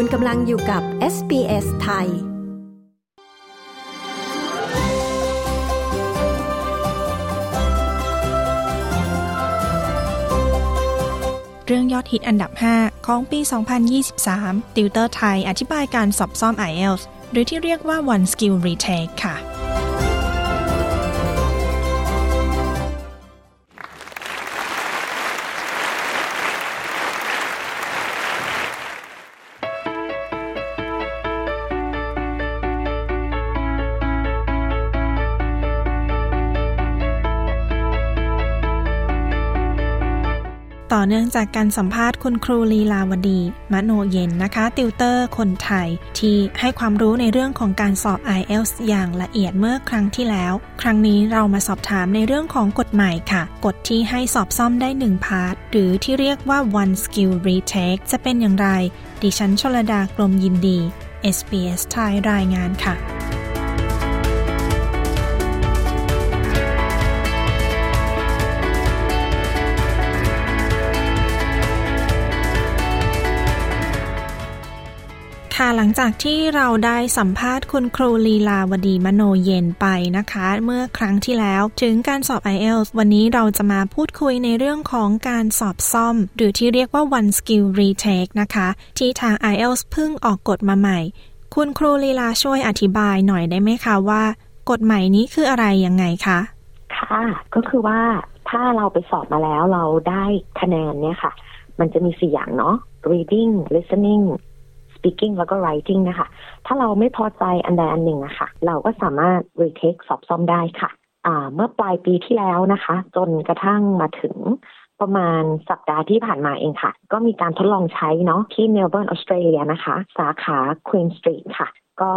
คุณกำลังอยู่กับ SBS ไทย เรื่องยอดฮิตอันดับ 5 ของปี 2023 ติวเตอร์ไทยอธิบายการสอบซ่อม IELTS หรือที่เรียกว่า One Skill Retake ค่ะ ต่อเนื่องจากการสัมภาษณ์คุณครูลีลาวดี มโนเย็นนะคะ ติวเตอร์คนไทย ที่ให้ความรู้ในเรื่องของการสอบ IELTS อย่างละเอียดเมื่อครั้งที่แล้ว ครั้งนี้เรามาสอบถามในเรื่องของกฎใหม่ค่ะ กฎที่ให้สอบซ่อมได้ 1 part หรือที่เรียกว่า one skill retake จะเป็นอย่างไร ดิฉันชลดากรมยินดี SBS ไทยรายงานค่ะ หลังจากที่เราได้สัมภาษณ์คุณครูลีลาวดีมโนเย็นไปนะคะ เมื่อครั้งที่แล้วถึงการสอบ IELTS วันนี้เราจะมาพูดคุยในเรื่องของการสอบซ่อม หรือที่เรียกว่า one skill retake นะคะ ที่ทาง IELTS เพิ่งออกกฎมาใหม่ คุณครูลีลาช่วยอธิบายหน่อยได้ไหมคะว่า กฎใหม่นี้คืออะไรยังไงคะค่ะก็คือว่าถ้าเราไปสอบมาแล้วเราได้คะแนนเนี่ยค่ะ มันจะมีสี่อย่างเนาะ reading listening speaking แล้วก็ writing นะคะ ถ้าเราไม่พอใจอันใดอันหนึ่งอะคะ่ะเราก็สามารถ retake สอบซ่อมได้ค่ะเมื่อปลายปีที่แล้วนะคะ จนกระทั่งมาถึงประมาณสัปดาห์ที่ผ่านมาเองค่ะ ก็มีการทดลองใช้เนาะที่เมลเบิร์นออสเตรเลียนะคะ สาขา Queen Street ค่ะ ก็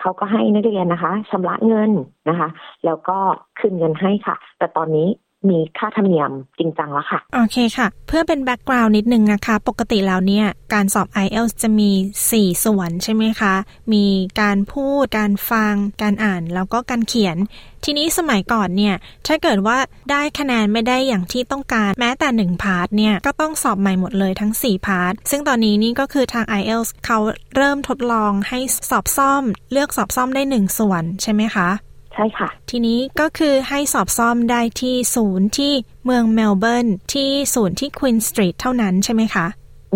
เขาก็ให้นักเรียนนะคะชำระเงินนะคะ แล้วก็คืนเงินให้ค่ะ แต่ตอนนี้ มีค่าธรรมเนียมจริงจังแล้วค่ะ โอเคค่ะ เพื่อเป็น background นิดนึงนะคะ ปกติแล้วเนี่ย การสอบ IELTS จะมี 4 ส่วนใช่ไหมคะ มีการพูด การฟัง การอ่าน แล้วก็การเขียน ทีนี้สมัยก่อนเนี่ย ถ้าเกิดว่าได้คะแนนไม่ได้อย่างที่ต้องการแม้แต่ 1 part เนี่ย ก็ต้องสอบใหม่หมดเลยทั้ง 4 part ซึ่งตอนนี้นี่ก็คือทาง IELTS เขาเริ่มทดลองให้สอบซ่อม เลือกสอบซ่อมได้ 1 ส่วนใช่ไหมคะ ใช่ค่ะ ทีนี้ก็คือให้สอบซ่อมได้ที่ศูนย์ที่เมืองเมลเบิร์นที่ศูนย์ที่ควีนสตรีทเท่านั้นใช่ไหมคะ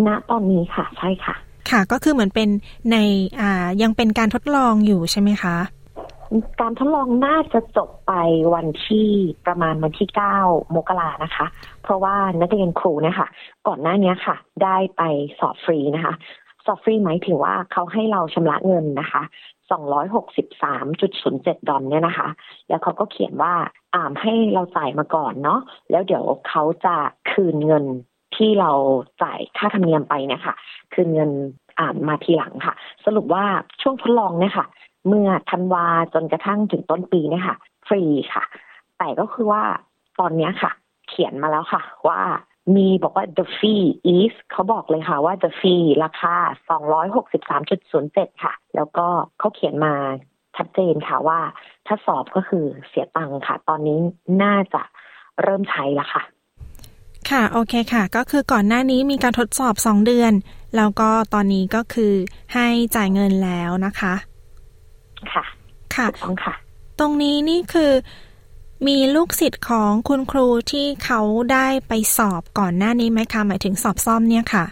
ณตอนนี้ค่ะ ใช่ค่ะ ค่ะก็คือเหมือนเป็นในอ่ายังเป็นการทดลองอยู่ใช่ไหมคะการทดลองน่าจะจบไปวันที่ประมาณวันที่เก้ามกรานะคะ เพราะว่านักเรียนครูเนี่ยค่ะก่อนหน้านี้ค่ะ ได้ไปสอบฟรีนะคะ สอบฟรีหมายถึงว่าเขาให้เราชำระเงินนะคะ 263.07 ดอลเนี่ยนะคะ แล้วเขาก็เขียนว่าอ่ามให้เราจ่ายมาก่อนเนาะ แล้วเดี๋ยวเขาจะคืนเงินที่เราจ่ายค่าธรรมเนียมไปเนี่ยค่ะ คืนเงินอ่านมาทีหลังค่ะ สรุปว่าช่วงทดลองเนี่ยค่ะ เมื่อธันวาจนกระทั่งถึงต้นปีเนี่ยค่ะ ฟรีค่ะ แต่ก็คือว่าตอนนี้ค่ะ เขียนมาแล้วค่ะ ว่า มีบอกว่า the fee is เขาบอกเลยค่ะว่า the fee ราคา 263.07 ค่ะ แล้วก็เขาเขียนมาชัดเจนค่ะว่า ถ้าสอบก็คือเสียตังค่ะ ตอนนี้น่าจะเริ่มใช้แล้วค่ะ ค่ะ โอเคค่ะ ก็คือก่อนหน้านี้มีการทดสอบ 2 เดือน แล้วก็ตอนนี้ก็คือให้จ่ายเงินแล้วนะคะ ค่ะ ค่ะต้องค่ะ ตรงนี้นี่คือ มีลูกศิษย์ของคุณครูที่เขาได้ไปสอบก่อนหน้านี้ไหมคะหมายถึงสอบซ่อมเนี่ยค่ะ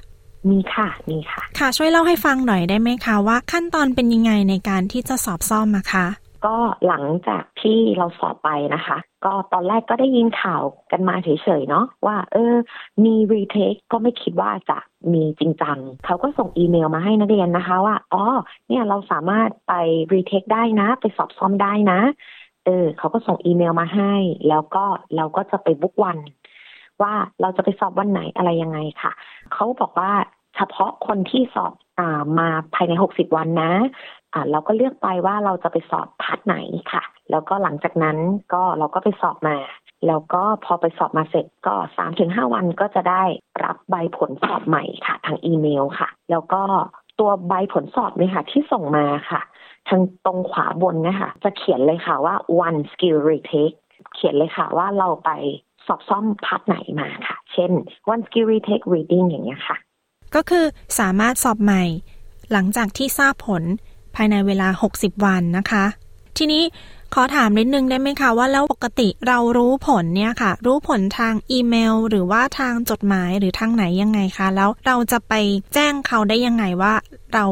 มีค่ะมีค่ะ ค่ะ ช่วยเล่าให้ฟังหน่อยได้ไหมคะว่าขั้นตอนเป็นยังไงในการที่จะสอบซ่อมอะคะก็หลังจากที่เราสอบไปนะคะ ก็ตอนแรกก็ได้ยินข่าวกันมาเฉยๆเนาะว่า เออ มี retake ก็ไม่คิดว่าจะมีจริงจังเขาก็ส่งอีเมลมาให้นักเรียนนะคะว่า อ๋อ เนี่ยเราสามารถไป retake ได้นะ ไปสอบซ่อมได้นะ เออเขาก็ส่งอีเมลมาให้ แล้วก็เราก็จะไป book วัน ว่าเราจะไปสอบวันไหนอะไรยังไงค่ะ เขาบอกว่าเฉพาะคนที่สอบอ่ามาภายในหกสิบวันนะอ่าเราก็เลือกไปว่าเราจะไปสอบพาร์ทไหนค่ะ แล้วก็หลังจากนั้นก็เราก็ไปสอบมาแล้วก็พอไปสอบมาเสร็จก็สามถึงห้าวันก็จะได้รับใบผลสอบใหม่ค่ะ ทางอีเมลค่ะ แล้วก็ตัวใบผลสอบเนี่ยค่ะ ที่ส่งมาค่ะ ทางตรงขวาบนนะคะจะเขียนเลยค่ะว่า one skill retake เขียนเลยค่ะว่าเราไปสอบซ่อมพาร์ทไหนมาค่ะ เช่น one skill retake reading อย่างเงี้ยค่ะ ก็คือสามารถสอบใหม่ หลังจากที่ทราบผลภายในเวลา 60 วันนะคะ ทีนี้ขอถามนิดนึงได้ไหมคะว่าแล้วปกติเรารู้ผลเนี่ยค่ะ รู้ผลทางอีเมล หรือว่าทางจดหมายหรือทางไหนยังไงคะ แล้วเราจะไปแจ้งเขาได้ยังไงว่า เรา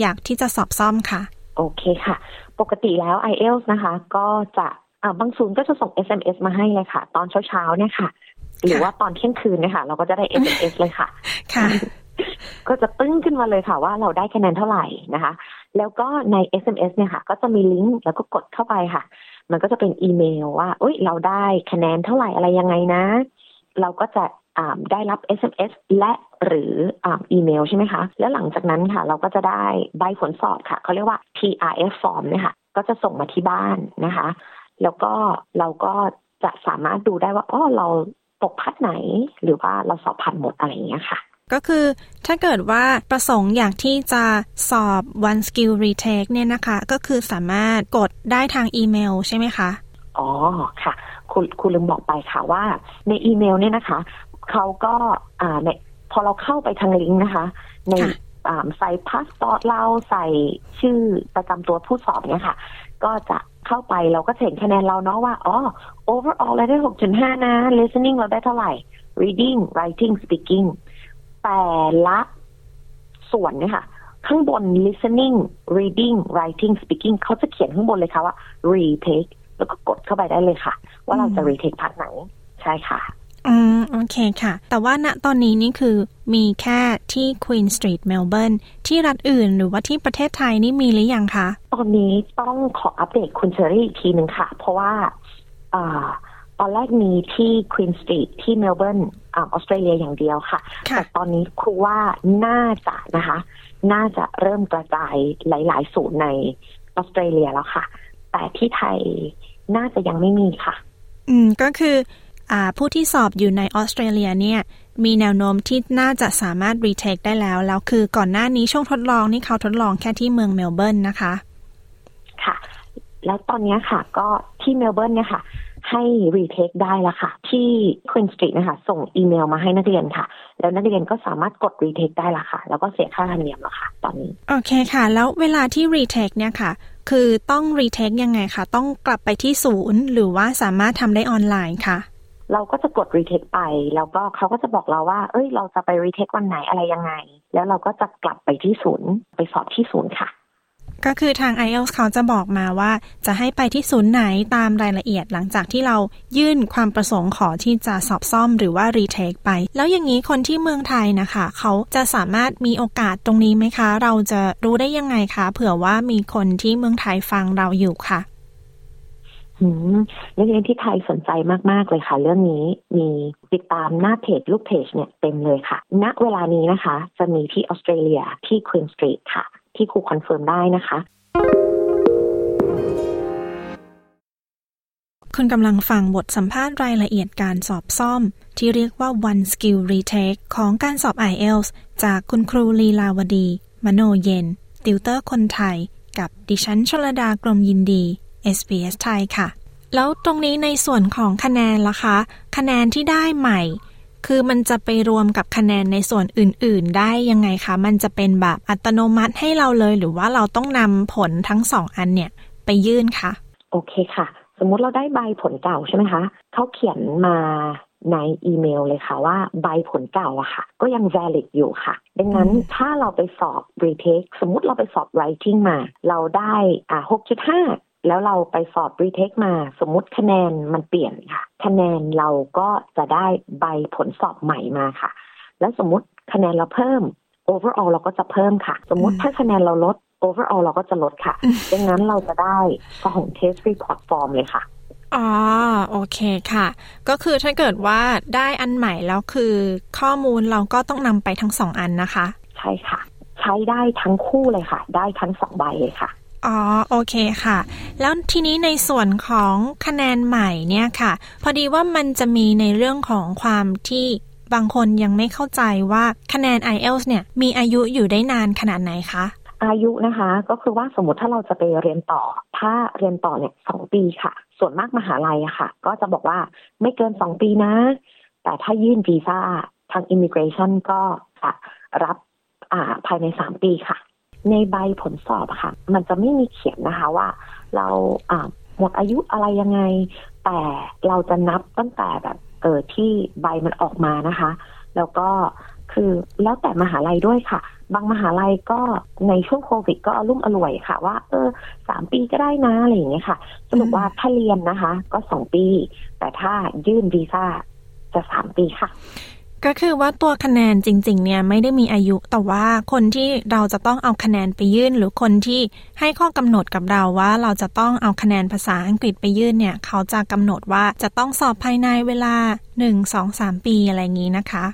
อยากที่จะสอบซ่อมค่ะ โอเคค่ะ ปกติแล้ว IELTS นะคะ ก็จะบางศูนย์ก็จะส่ง SMS มาให้เลยค่ะ ตอนเช้าๆเนี่ยค่ะ หรือว่าตอนเที่ยงคืนเนี่ยค่ะ เราก็จะได้ SMS เลยค่ะ ค่ะ ก็จะตึ้งขึ้นมาเลยค่ะว่าเราได้คะแนนเท่าไหร่นะคะ แล้วก็ใน SMS เนี่ยค่ะ ก็จะมีลิงก์แล้วก็กดเข้าไปค่ะ มันก็จะเป็นอีเมลว่าเอ้ยเราได้คะแนนเท่าไหร่อะไรยังไงนะ เราก็จะได้รับ SMS และ หรืออีเมลใช่ไหมคะ แล้วหลังจากนั้นค่ะ เราก็จะได้ใบผลสอบค่ะเขาเรียกว่า TRF form เนี่ยค่ะก็จะส่งมาที่บ้านนะคะ แล้วก็เราก็จะสามารถดูได้ว่าอ๋อเราตกพัดไหน หรือว่าเราสอบผ่านหมดอะไรอย่างเงี้ยค่ะ ก็คือถ้าเกิดว่าประสงค์อยากที่จะสอบ one skill retake เนี่ยนะคะ ก็คือสามารถกดได้ทางอีเมลใช่ไหมคะ อ๋อค่ะ ครูครูลืมบอกไปค่ะว่า ในอีเมลเนี่ยนะคะเขาก็อ่าใน พอเราเข้าไปทางลิงก์นะคะ ในใส่พาสปอร์ตเราใส่ชื่อประจำตัวผู้สอบเนี่ยค่ะ ก็จะเข้าไปเราก็เห็นคะแนนเราเนาะว่าอ๋อ overall เราได้หกจุดห้านะ listening เราได้เท่าไหร่ reading writing speaking แต่ละส่วนเนี่ยค่ะ ข้างบน listening reading writing speaking เขาจะเขียนข้างบนเลยค่ะว่า retake แล้วก็กดเข้าไปได้เลยค่ะ ว่าเราจะ retake พักไหน ใช่ค่ะ อืม โอเคค่ะ แต่ว่าณตอนนี้นี่คือมีแค่ที่ Queen Street Melbourne ที่รัฐอื่นหรือว่าที่ประเทศไทยนี่มีหรือยังคะ ตอนนี้ต้องขออัปเดตคุณเชอรี่อีกทีหนึ่งค่ะ เพราะว่าอ่าตอนแรกมีที่ Queen Street ที่เมลเบิร์นออสเตรเลียอย่างเดียวค่ะ แต่ตอนนี้ครูว่าน่าจะนะคะ น่าจะเริ่มกระจายหลาย ๆ ศูนย์ในออสเตรเลียแล้วค่ะ แต่ที่ไทยน่าจะยังไม่มีค่ะ อืมก็คืออ่า ผู้ที่สอบอยู่ในออสเตรเลียเนี่ยมีแนวโน้มที่น่าจะสามารถ retake ได้แล้ว แล้วคือก่อนหน้านี้ช่วงทดลองนี่เขาทดลองแค่ที่เมืองเมลเบิร์นนะคะ ค่ะ แล้วตอนนี้ค่ะ ก็ที่เมลเบิร์นเนี่ยค่ะ ให้ retake ได้แล้วค่ะ ที่ Queen Street นะคะ ส่งอีเมลมาให้นักเรียนค่ะ แล้วนักเรียนก็สามารถกด retake ได้ละค่ะ แล้วก็เสียค่าธรรมเนียมแล้วค่ะ ตอนนี้ โอเคค่ะ แล้วเวลาที่ retake เนี่ยค่ะ คือต้อง retake ยังไงคะต้องกลับไปที่ศูนย์ หรือว่าสามารถทำได้ออนไลน์ค่ะ เราก็จะกด retake ไป แล้วก็เขาก็จะบอกเราว่า เอ้ย เราจะไป retake วันไหนอะไรยังไง แล้วเราก็จะกลับไปที่ศูนย์ไปสอบที่ศูนย์ค่ะ ก็คือทาง IELTS เขาจะบอกมาว่า จะให้ไปที่ศูนย์ไหนตามรายละเอียดหลังจากที่เรายื่นความประสงค์ขอที่จะสอบซ่อมหรือว่า retake ไป แล้วอย่างนี้คนที่เมืองไทยนะคะ เขาจะสามารถมีโอกาสตรงนี้ไหมคะ เราจะรู้ได้ยังไงคะ เผื่อว่ามีคนที่เมืองไทยฟังเราอยู่ค่ะ นักเรียนที่ไทยสนใจมาก ๆ เลยค่ะ เรื่องนี้มีติดตามหน้าเพจลูกเพจเนี่ยเต็มเลยค่ะ ณเวลานี้นะคะ จะมีที่ออสเตรเลียที่ Queen Street ค่ะ ที่ครู confirm ได้นะคะคุณกำลังฟังบทสัมภาษณ์รายละเอียดการสอบซ่อม ที่เรียกว่า one skill retake ของการสอบ IELTS จากคุณครูลีลาวดี มโนเย็น ติวเตอร์คนไทย กับดิฉันชลดากรมยินดี SBS ไทยค่ะ แล้วตรงนี้ในส่วนของคะแนนล่ะคะ คะแนนที่ได้ใหม่ คือมันจะไปรวมกับคะแนนในส่วนอื่น ๆ ได้ยังไงคะ มันจะเป็นแบบอัตโนมัติให้เราเลย หรือว่าเราต้องนำผลทั้งสองอันเนี่ยไปยื่นคะโอเคค่ะ สมมุติเราได้ใบผลเก่าใช่ไหมคะเขาเขียนมาในอีเมลเลยค่ะว่าใบผลเก่าอะค่ะ ก็ยัง valid อยู่ค่ะ ดังนั้นถ้าเราไปสอบ retake สมมุติเราไปสอบ writing มา เราได้อ่า6.5 แล้วเราไปสอบ retake มาสมมุติคะแนนมันเปลี่ยนค่ะ คะแนนเราก็จะได้ใบผลสอบใหม่มาค่ะ แล้วสมมุติคะแนนเราเพิ่ม overall เราก็จะเพิ่มค่ะ สมมุติถ้าคะแนนเราลด overall เราก็จะลดค่ะดังนั้นเราจะได้ส่ง test report form เลยค่ะอ๋อโอเคค่ะ ก็คือถ้าเกิดว่าได้อันใหม่แล้วคือ ข้อมูลเราก็ต้องนำไปทั้งสองอันนะคะ ใช่ค่ะ ใช้ได้ทั้งคู่เลยค่ะ ได้ทั้งสองใบเลยค่ะ อ๋อโอเคค่ะ แล้วทีนี้ในส่วนของคะแนนใหม่เนี่ยค่ะ พอดีว่ามันจะมีในเรื่องของความที่บางคนยังไม่เข้าใจว่าคะแนน IELTS เนี่ยมีอายุอยู่ได้นานขนาดไหนคะอายุนะคะก็คือว่าสมมติถ้าเราจะไปเรียนต่อ ถ้าเรียนต่อเนี่ยสองปีค่ะ ส่วนมากมหาลัยอะค่ะ ก็จะบอกว่าไม่เกินสองปีนะ แต่ถ้ายื่นวีซ่าทางอิมิเกรชันก็จะรับภายในสามปีค่ะ ในใบผลสอบค่ะ มันจะไม่มีเขียนนะคะว่า เราอ่าหมดอายุอะไรยังไง แต่เราจะนับตั้งแต่แบบเออที่ใบมันออกมานะคะ แล้วก็คือแล้วแต่มหาลัยด้วยค่ะ บางมหาลัยก็ในช่วงโควิดก็อรุ่มอร่วยค่ะ ว่า เออสามปีก็ได้นะอะไรอย่างเงี้ยค่ะสรุปว่าถ้าเรียนนะคะ ก็สองปี แต่ถ้ายื่นวีซ่าจะสามปีค่ะ ก็คือว่าตัวคะแนนจริง ๆ เนี่ยไม่ได้มีอายุแต่ว่าคนที่เราจะต้องเอาคะแนนไปยื่น หรือคนที่ให้ข้อกำหนดกับเราว่า เราจะต้องเอาคะแนนภาษาอังกฤษไปยื่นเนี่ย เขาจะกำหนดว่าจะต้องสอบภายในเวลา 1 2 3 ปีอะไรอย่างนี้นะคะ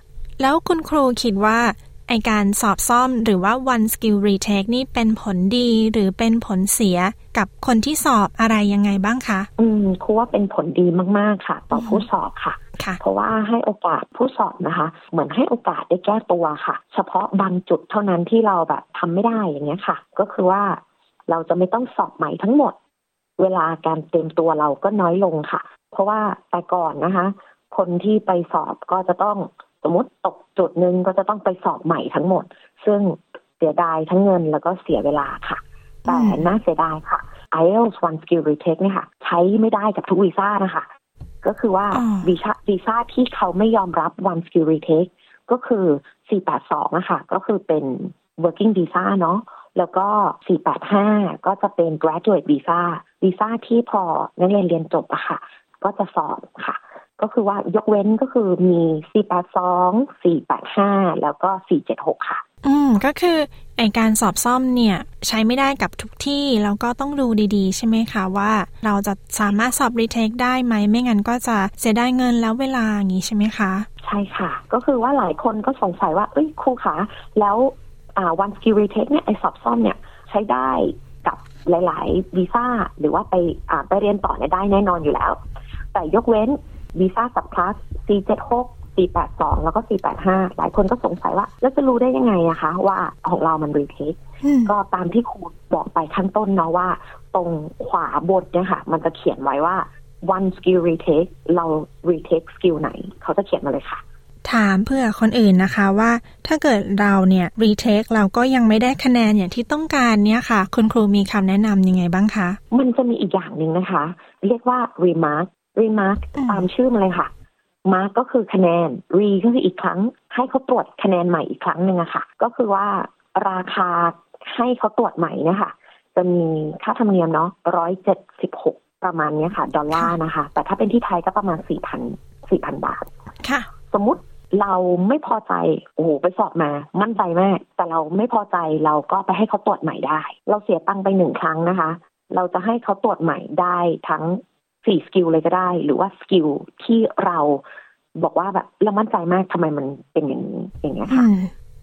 แล้วคุณครูคิดว่า ไอการสอบซ่อมหรือว่า one skill retake นี่เป็นผลดีหรือเป็นผลเสียกับคนที่สอบอะไรยังไงบ้างคะ อืมครูว่าเป็นผลดีมาก ๆ ค่ะ ต่อผู้สอบค่ะค่ะเพราะว่าให้โอกาสผู้สอบนะคะ เหมือนให้โอกาสได้แก้ตัวค่ะ เฉพาะบางจุดเท่านั้นที่เราแบบทำไม่ได้อย่างเงี้ยค่ะ ก็คือว่าเราจะไม่ต้องสอบใหม่ทั้งหมด เวลาการเตรียมตัวเราก็น้อยลงค่ะ เพราะว่าแต่ก่อนนะคะ คนที่ไปสอบก็จะต้อง สมมติตกจุดหนึ่งก็จะต้องไปสอบใหม่ทั้งหมด ซึ่งเสียดายทั้งเงินแล้วก็เสียเวลาค่ะ แต่น่าเสียดายค่ะ IELTS One Skill Retake เนี่ยค่ะ ใช้ไม่ได้กับทุกวีซ่านะคะ ก็คือว่าอ๋อวีซ่าวีซ่าที่เขาไม่ยอมรับ One Skill Retake ก็คือ 482นะคะก็คือเป็น working visa เนาะแล้วก็ 485 ก็จะเป็น graduate visa วีซ่าที่พอนักเรียนเรียนจบอะค่ะ ก็จะสอบค่ะ ก็คือว่ายกเว้นก็คือมี482 485แล้วก็476ค่ะ อืม ก็คือไอการสอบซ่อมเนี่ย ใช้ไม่ได้กับทุกที่ แล้วก็ต้องดูดีๆ ใช่ไหมคะ ว่าเราจะสามารถสอบรีเทคได้ไหม ไม่งั้นก็จะเสียดายเงินแล้วเวลาอย่างนี้ใช่ไหมคะ ใช่ค่ะ ก็คือว่าหลายคนก็สงสัยว่า เอ้ยครูคะแล้วอ่า one skill retake เนี่ยไอสอบซ่อมเนี่ยใช้ได้กับหลาย ๆ วีซ่าหรือว่าไปอ่าไปเรียนต่อเนี่ยได้แน่นอนอยู่แล้ว แต่ยกเว้น วีซ่าสับคลาส C76 482 แล้วก็ 485 หลายคนก็สงสัยว่า แล้วจะรู้ได้ยังไงอะคะ ว่าของเรามัน retake อืมก็ตามที่ครูบอกไปข้างต้นเนาะว่า ตรงขวาบนเนี่ยค่ะ มันจะเขียนไว้ว่า one skill retake เรา retake skill ไหน เขาจะเขียนมาเลยค่ะ ถามเพื่อคนอื่นนะคะว่า ถ้าเกิดเราเนี่ยรีเทคเราก็ยังไม่ได้คะแนนอย่างที่ต้องการเนี่ยค่ะ คุณครูมีคำแนะนำยังไงบ้างคะ มันจะมีอีกอย่างหนึ่งนะคะ เรียกว่า remark remark อืมตามชื่อมันเลยค่ะ mark ก็คือคะแนน re ก็คืออีกครั้ง ให้เขาตรวจคะแนนใหม่อีกครั้งหนึ่งอะค่ะ ก็คือว่าราคาให้เขาตรวจใหม่เนี่ยค่ะจะมีค่าธรรมเนียมเนาะร้อยเจ็ดสิบหกประมาณเนี้ยค่ะ ดอลลาร์นะคะ แต่ถ้าเป็นที่ไทยก็ประมาณสี่พันสี่พันบาท ค่ะ สมมุติเราไม่พอใจ โอ้โห ไปสอบมา มั่นใจมาก แต่เราไม่พอใจเราก็ไปให้เขาตรวจใหม่ได้ เราเสียตังค์ไปหนึ่งครั้งนะคะ เราจะให้เขาตรวจใหม่ได้ทั้ง สี่ skill เลยก็ได้ หรือว่า skill ที่เราบอกว่าแบบเรามั่นใจมากทำไมมันเป็นอย่างนี้อย่างเงี้ยอืค่ะม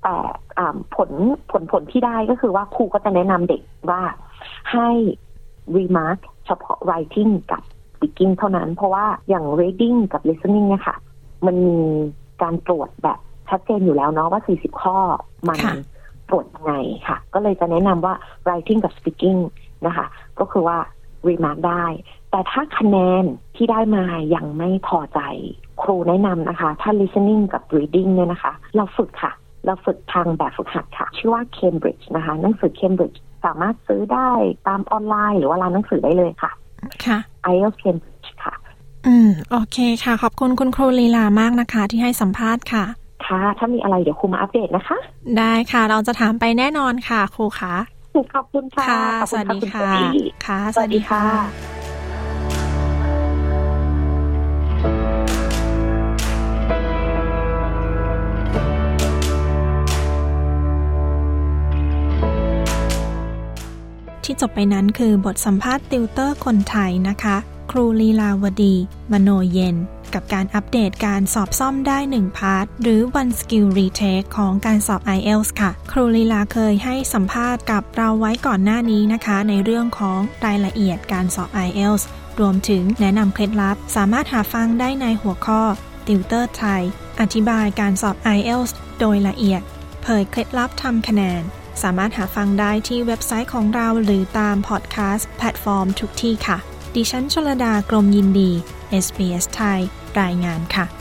แต่อ่าผลผลผลที่ได้ก็คือว่าครูก็จะแนะนำเด็กว่าให้ remark เฉพาะ writing กับ speaking เท่านั้น เพราะว่าอย่าง reading กับ listening เนี่ยค่ะ มันมีการตรวจแบบชัดเจนอยู่แล้วเนาะว่า 40 ข้อมันค่ะตรวจยังไงค่ะ ก็เลยจะแนะนำว่า writing กับ speaking นะคะ ก็คือว่า remark ได้ แต่ถ้าคะแนนที่ได้มายังไม่พอใจครูแนะนำนะคะ ถ้า listening กับ reading เนี่ยนะคะ เราฝึกค่ะ เราฝึกทางแบบฝึกหัดค่ะ ชื่อว่า Cambridge นะคะหนังสือ Cambridge สามารถซื้อได้ตามออนไลน์หรือว่าร้านหนังสือได้เลยค่ะ ค่ะ IELTS Cambridge ค่ะ อืม โอเคค่ะ ขอบคุณคุณครูลีลามากนะคะ ที่ให้สัมภาษณ์ค่ะ ค่ะ ถ้ามีอะไรเดี๋ยวครูมาอัปเดตนะคะ ได้ค่ะ เราจะถามไปแน่นอนค่ะ ครูคะขอบคุณค่ะค่ะขอบสณวัสดีณค่ะเจนนี่ค่ะ สวัสดีค่ะ ที่จบไปนั้นคือบทสัมภาษณ์ติวเตอร์คนไทยนะคะ ครูลีลาวดี มโนเย็น กับการอัปเดตการสอบซ่อมได้ 1 part หรือ one skill retake ของการสอบ IELTS ค่ะ ครูลีลาเคยให้สัมภาษณ์กับเราไว้ก่อนหน้านี้นะคะ ในเรื่องของรายละเอียดการสอบ IELTS รวมถึงแนะนำเคล็ดลับ สามารถหาฟังได้ในหัวข้อติวเตอร์ไทย อธิบายการสอบ IELTS โดยละเอียด เผยเคล็ดลับทำคะแนน สามารถหาฟังได้ที่เว็บไซต์ของเราหรือตามพอดแคสต์แพลตฟอร์มทุกที่ค่ะ ดิฉันชลดากรมยินดี SBS ไทย รายงานค่ะ